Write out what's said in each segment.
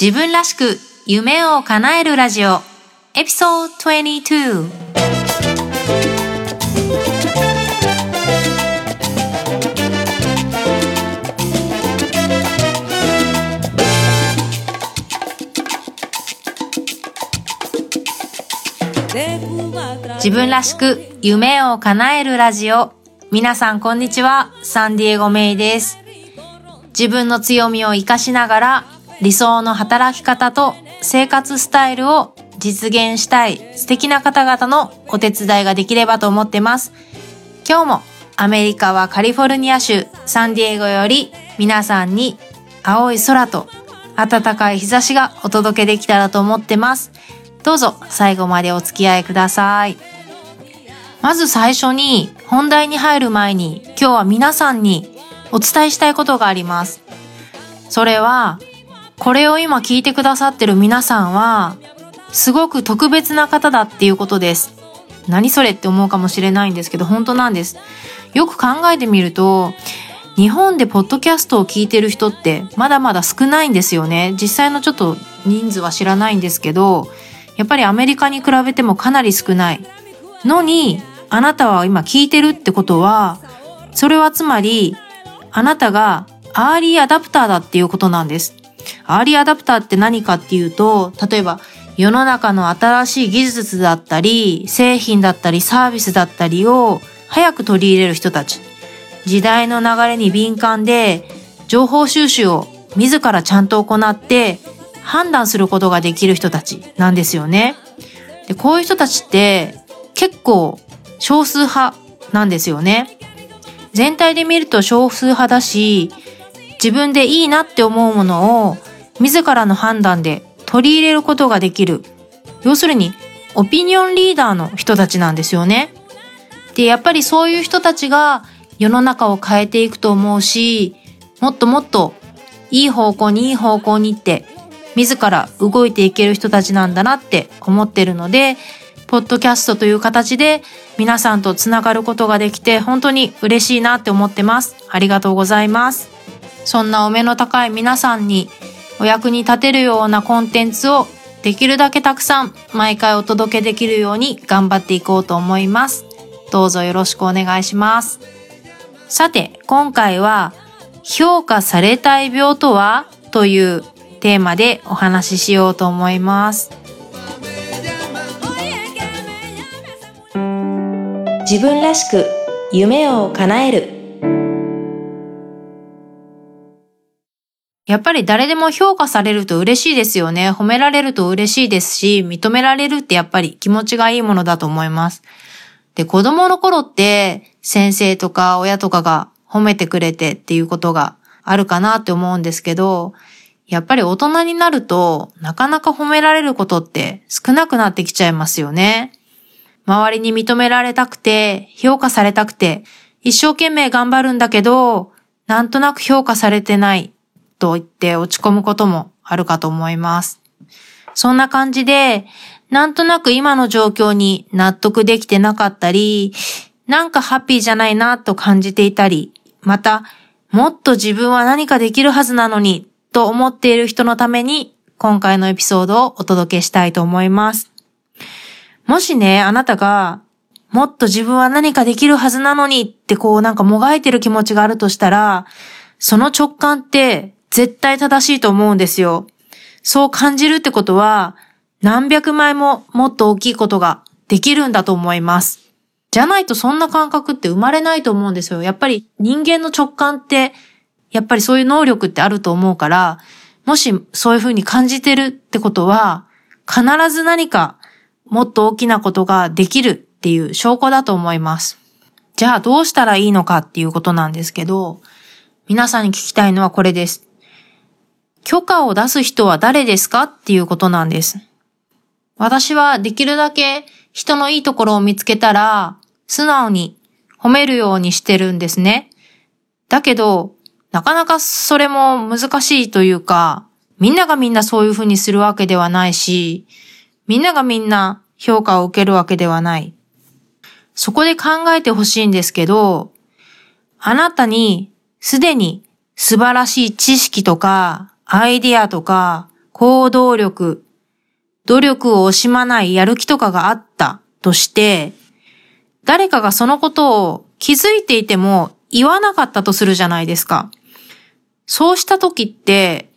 自分らしく夢を叶えるラジオ。エピソード22自分らしく夢を叶えるラジオ。皆さんこんにちは。サンディエゴメイです。自分の強みを活かしながら理想の働き方と生活スタイルを実現したい素敵な方々のお手伝いができればと思ってます今日もアメリカはカリフォルニア州サンディエゴより皆さんに青い空と暖かい日差しがお届けできたらと思ってますどうぞ最後までお付き合いください。まず最初に本題に入る前に今日は皆さんにお伝えしたいことがあります。それは、これを今聞いてくださってる皆さんは、すごく特別な方だっていうことです。何それって思うかもしれないんですけど、本当なんです。よく考えてみると、日本でポッドキャストを聞いてる人ってまだまだ少ないんですよね。実際のちょっと人数は知らないんですけど、やっぱりアメリカに比べてもかなり少ない。のに、あなたは今聞いてるってことは、それはつまり、あなたがアーリーアダプターだっていうことなんです。アーリーアダプターって何かっていうと、例えば世の中の新しい技術だったり、製品だったり、サービスだったりを早く取り入れる人たち。時代の流れに敏感で、情報収集を自らちゃんと行って、判断することができる人たちなんですよね。で、こういう人たちって結構少数派なんですよね。全体で見ると少数派だし、自分でいいなって思うものを自らの判断で取り入れることができる。要するに、オピニオンリーダーの人たちなんですよね。で、やっぱりそういう人たちが世の中を変えていくと思うし、もっともっといい方向にいい方向に行って自ら動いていける人たちなんだなって思ってるので、ポッドキャストという形で皆さんとつながることができて本当に嬉しいなって思ってます。ありがとうございます。そんなお目の高い皆さんにお役に立てるようなコンテンツをできるだけたくさん毎回お届けできるように頑張っていこうと思います。どうぞよろしくお願いします。さて、今回は評価されたい病とはというテーマでお話ししようと思います。自分らしく夢を叶えるやっぱり誰でも評価されると嬉しいですよね。褒められると嬉しいですし、認められるってやっぱり気持ちがいいものだと思います。で、子供の頃って先生とか親とかが褒めてくれてっていうことがあるかなって思うんですけど、やっぱり大人になるとなかなか褒められることって少なくなってきちゃいますよね。周りに認められたくて、評価されたくて、一生懸命頑張るんだけど、なんとなく評価されてないと言って落ち込むこともあるかと思います。そんな感じで、なんとなく今の状況に納得できてなかったり、なんかハッピーじゃないなと感じていたり、また、もっと自分は何かできるはずなのに、と思っている人のために、今回のエピソードをお届けしたいと思います。もしね、あなたが、もっと自分は何かできるはずなのにってこうなんかもがいてる気持ちがあるとしたら、その直感って絶対正しいと思うんですよ。そう感じるってことは、何百枚ももっと大きいことができるんだと思います。じゃないとそんな感覚って生まれないと思うんですよ。やっぱり人間の直感って、やっぱりそういう能力ってあると思うから、もしそういうふうに感じてるってことは、必ず何かもっと大きなことができるっていう証拠だと思います。じゃあどうしたらいいのかっていうことなんですけど、皆さんに聞きたいのはこれです。許可を出す人は誰ですかっていうことなんです。私はできるだけ人のいいところを見つけたら、素直に褒めるようにしてるんですね。だけど、なかなかそれも難しいというか、みんながみんなそういうふうにするわけではないし、みんながみんな評価を受けるわけではない。そこで考えてほしいんですけど、あなたにすでに素晴らしい知識とか、アイディアとか、行動力、努力を惜しまないやる気とかがあったとして、誰かがそのことを気づいていても言わなかったとするじゃないですか。そうした時って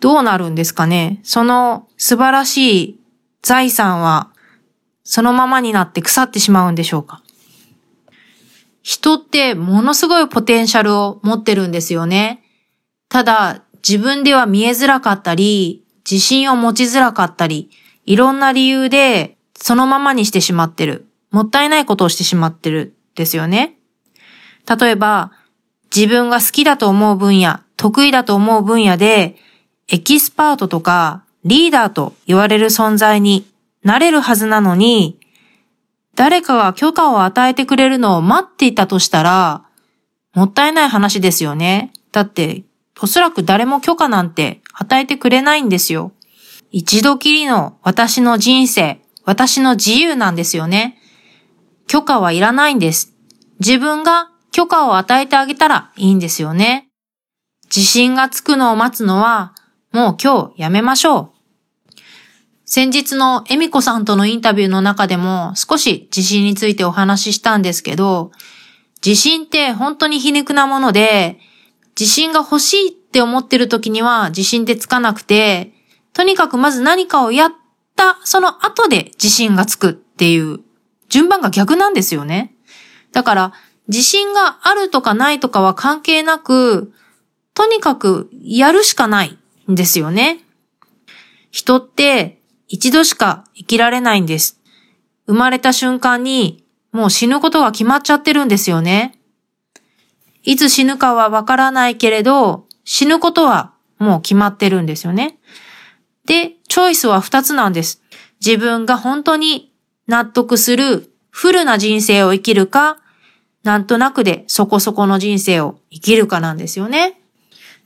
どうなるんですかね？その素晴らしい財産はそのままになって腐ってしまうんでしょうか？人ってものすごいポテンシャルを持ってるんですよね。ただ自分では見えづらかったり、自信を持ちづらかったり、いろんな理由でそのままにしてしまってる。もったいないことをしてしまってる。ですよね。例えば、自分が好きだと思う分野、得意だと思う分野で、エキスパートとかリーダーと言われる存在になれるはずなのに、誰かが許可を与えてくれるのを待っていたとしたら、もったいない話ですよね。だって、おそらく誰も許可なんて与えてくれないんですよ。一度きりの私の人生、私の自由なんですよね。許可はいらないんです。自分が許可を与えてあげたらいいんですよね。自信がつくのを待つのは、もう今日やめましょう。先日のエミコさんとのインタビューの中でも少し自信についてお話ししたんですけど、自信って本当に皮肉なもので、自信が欲しいって思ってる時には自信ってつかなくて、とにかくまず何かをやったその後で自信がつくっていう順番が逆なんですよね。だから、自信があるとかないとかは関係なく、とにかくやるしかないんですよね。人って一度しか生きられないんです。生まれた瞬間にもう死ぬことが決まっちゃってるんですよね。いつ死ぬかはわからないけれど、死ぬことはもう決まってるんですよね。で、チョイスは二つなんです。自分が本当に納得するフルな人生を生きるか、なんとなくでそこそこの人生を生きるかなんですよね。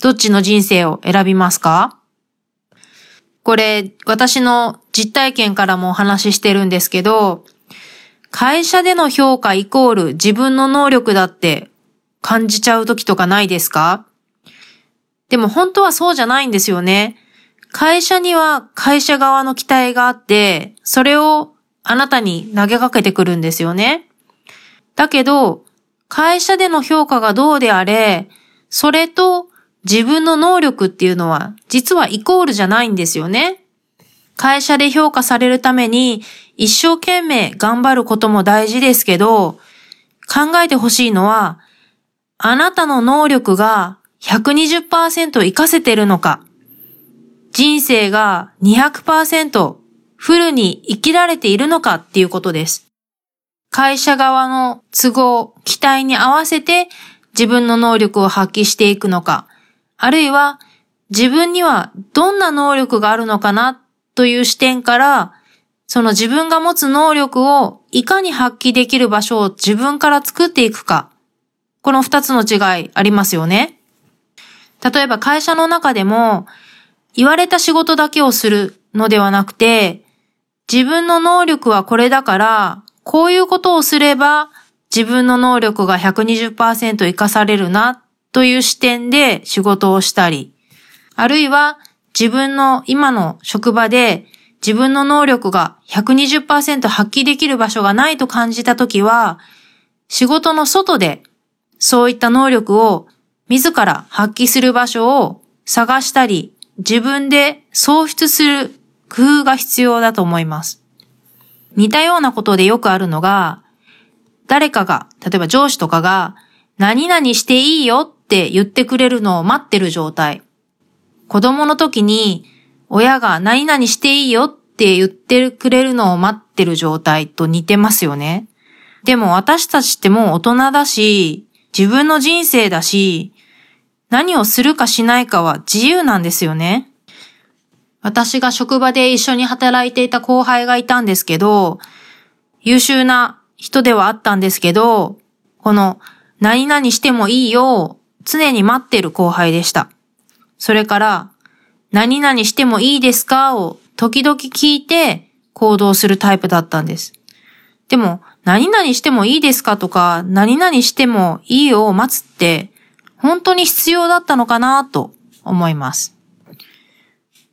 どっちの人生を選びますか？これ、私の実体験からもお話ししてるんですけど、会社での評価イコール自分の能力だって感じちゃう時とかないですか？でも本当はそうじゃないんですよね。会社には会社側の期待があって、それをあなたに投げかけてくるんですよね。だけど、会社での評価がどうであれ、それと自分の能力っていうのは実はイコールじゃないんですよね。会社で評価されるために一生懸命頑張ることも大事ですけど、考えてほしいのは、あなたの能力が120%活かせてるのか、人生が200%フルに生きられているのかっていうことです。会社側の都合、期待に合わせて自分の能力を発揮していくのか、あるいは自分にはどんな能力があるのかな？という視点から、その自分が持つ能力をいかに発揮できる場所を自分から作っていくか。この二つの違いありますよね。例えば会社の中でも言われた仕事だけをするのではなくて、自分の能力はこれだから、こういうことをすれば自分の能力が120%活かされるなという視点で仕事をしたり、あるいは自分の今の職場で自分の能力が120%発揮できる場所がないと感じたときは、仕事の外でそういった能力を自ら発揮する場所を探したり、自分で創出する工夫が必要だと思います。似たようなことでよくあるのが、誰かが、例えば上司とかが、何々していいよって言ってくれるのを待ってる状態。子供の時に、親が何々していいよって言ってくれるのを待ってる状態と似てますよね。でも私たちってもう大人だし、自分の人生だし、何をするかしないかは自由なんですよね。私が職場で一緒に働いていた後輩がいたんですけど、優秀な人ではあったんですけど、この何々してもいいよを常に待ってる後輩でした。それから、何々してもいいですかを時々聞いて行動するタイプだったんです。でも、何々してもいいですかとか、何々してもいいを待つって、本当に必要だったのかなと思います。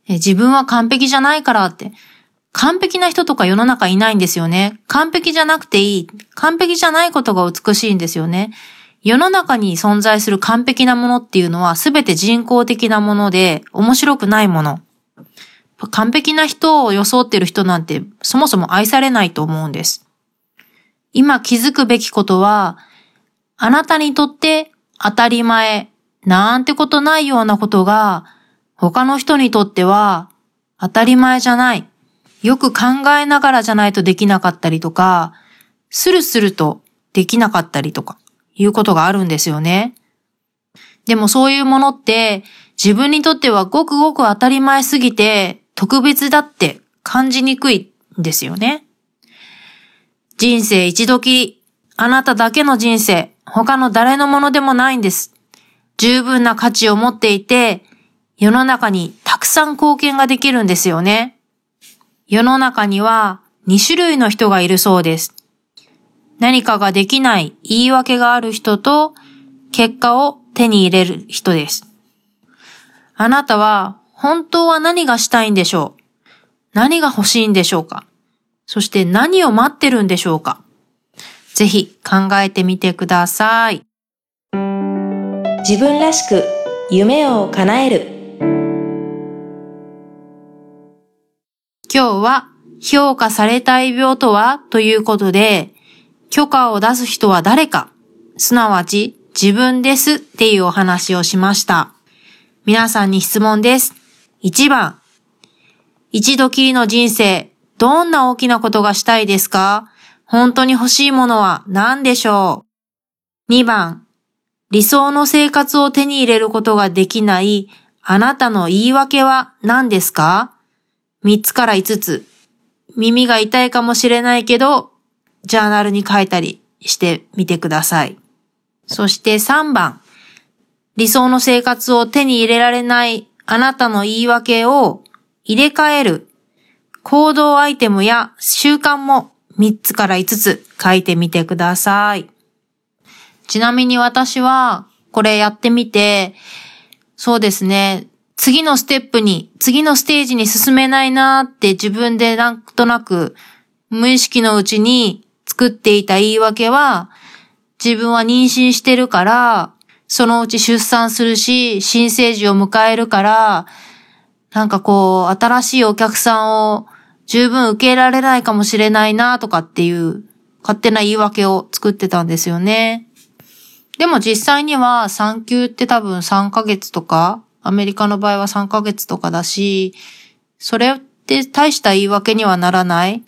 自分は完璧じゃないからって。完璧な人とか世の中いないんですよね。完璧じゃなくていい。完璧じゃないことが美しいんですよね。世の中に存在する完璧なものっていうのは全て人工的なもので面白くないもの。完璧な人を装ってる人なんてそもそも愛されないと思うんです。今気づくべきことは、あなたにとって当たり前なんてことないようなことが他の人にとっては当たり前じゃない。よく考えながらじゃないとできなかったりとか、スルスルとできなかったりとか、いうことがあるんですよね。でもそういうものって自分にとってはごくごく当たり前すぎて特別だって感じにくいんですよね。人生一度きり、あなただけの人生、他の誰のものでもないんです。十分な価値を持っていて、世の中にたくさん貢献ができるんですよね。世の中には2種類の人がいるそうです。何かができない言い訳がある人と結果を手に入れる人です。あなたは本当は何がしたいんでしょう？何が欲しいんでしょうか？そして何を待ってるんでしょうか？ぜひ考えてみてください。自分らしく夢を叶える今日は評価されたい病とは？ということで許可を出す人は誰か、すなわち自分ですっていうお話をしました。皆さんに質問です。1番。一度きりの人生、どんな大きなことがしたいですか？本当に欲しいものは何でしょう ?2 番。理想の生活を手に入れることができないあなたの言い訳は何ですか ?3 つから5つ。耳が痛いかもしれないけど、ジャーナルに書いたりしてみてください。そして3番、理想の生活を手に入れられないあなたの言い訳を入れ替える行動アイテムや習慣も3つから5つ書いてみてください。ちなみに私はこれやってみて、そうですね、次のステップに、次のステージに進めないなって自分でなんとなく無意識のうちに作っていた言い訳は、自分は妊娠してるから、そのうち出産するし、新生児を迎えるから、なんかこう、新しいお客さんを十分受け入れられないかもしれないなとかっていう勝手な言い訳を作ってたんですよね。でも実際には産休って多分3ヶ月とか、アメリカの場合は3ヶ月とかだし、それって大した言い訳にはならない。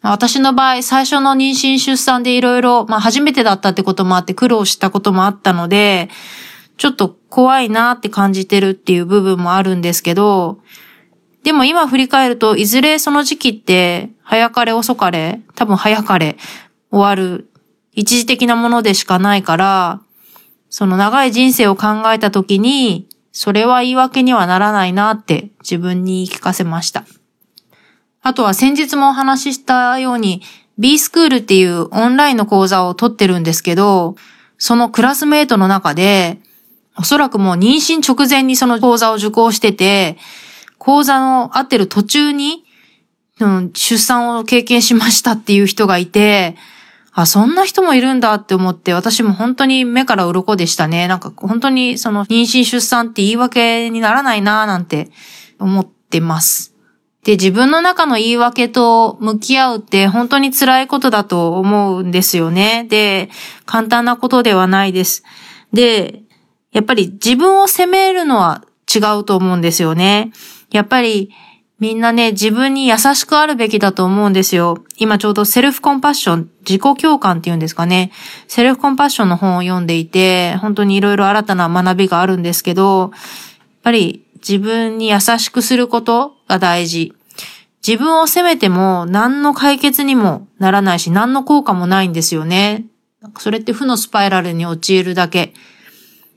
私の場合、最初の妊娠出産でいろいろ、まあ初めてだったってこともあって苦労したこともあったので、ちょっと怖いなって感じてるっていう部分もあるんですけど、でも今振り返ると、いずれその時期って、早かれ遅かれ、多分早かれ終わる、一時的なものでしかないから、その長い人生を考えた時に、それは言い訳にはならないなって自分に聞かせました。あとは先日もお話ししたように B スクールっていうオンラインの講座を取ってるんですけど、そのクラスメイトの中で、おそらくもう妊娠直前にその講座を受講してて、講座の合ってる途中に、うん、出産を経験しましたっていう人がいて、あ、そんな人もいるんだって思って、私も本当に目から鱗でしたね。なんか本当にその妊娠出産って言い訳にならないなぁなんて思ってます。で、自分の中の言い訳と向き合うって本当に辛いことだと思うんですよね。で、簡単なことではないです。で、やっぱり自分を責めるのは違うと思うんですよね。やっぱりみんなね、自分に優しくあるべきだと思うんですよ。今ちょうどセルフコンパッション、自己共感っていうんですかね。セルフコンパッションの本を読んでいて、本当にいろいろ新たな学びがあるんですけど、やっぱり自分に優しくすることが大事。自分を責めても何の解決にもならないし何の効果もないんですよね。それって負のスパイラルに陥るだけ。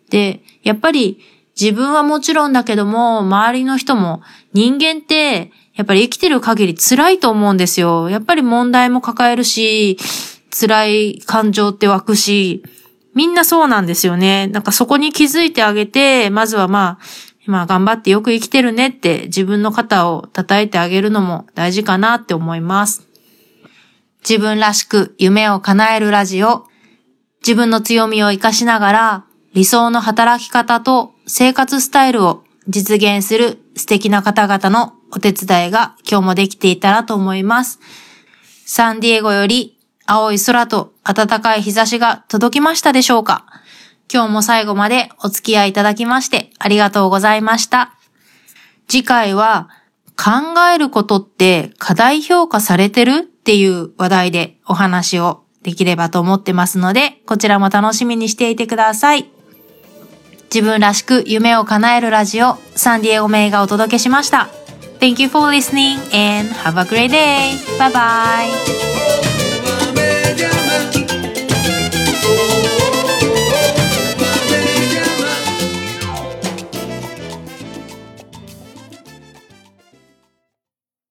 で、やっぱり自分はもちろんだけども、周りの人も人間ってやっぱり生きてる限り辛いと思うんですよ。やっぱり問題も抱えるし、辛い感情って湧くし、みんなそうなんですよね。なんかそこに気づいてあげて、まずはまあ、まあ頑張ってよく生きてるねって自分の肩を叩いてあげるのも大事かなって思います。自分らしく夢を叶えるラジオ。自分の強みを活かしながら理想の働き方と生活スタイルを実現する素敵な方々のお手伝いが今日もできていたらと思います。サンディエゴより青い空と暖かい日差しが届きましたでしょうか？今日も最後までお付き合いいただきましてありがとうございました。次回は考えることって課題評価されてるっていう話題でお話をできればと思ってますので、こちらも楽しみにしていてください。自分らしく夢を叶えるラジオ、サンディエゴ名がお届けしました。Thank you for listening and have a great day. Bye bye.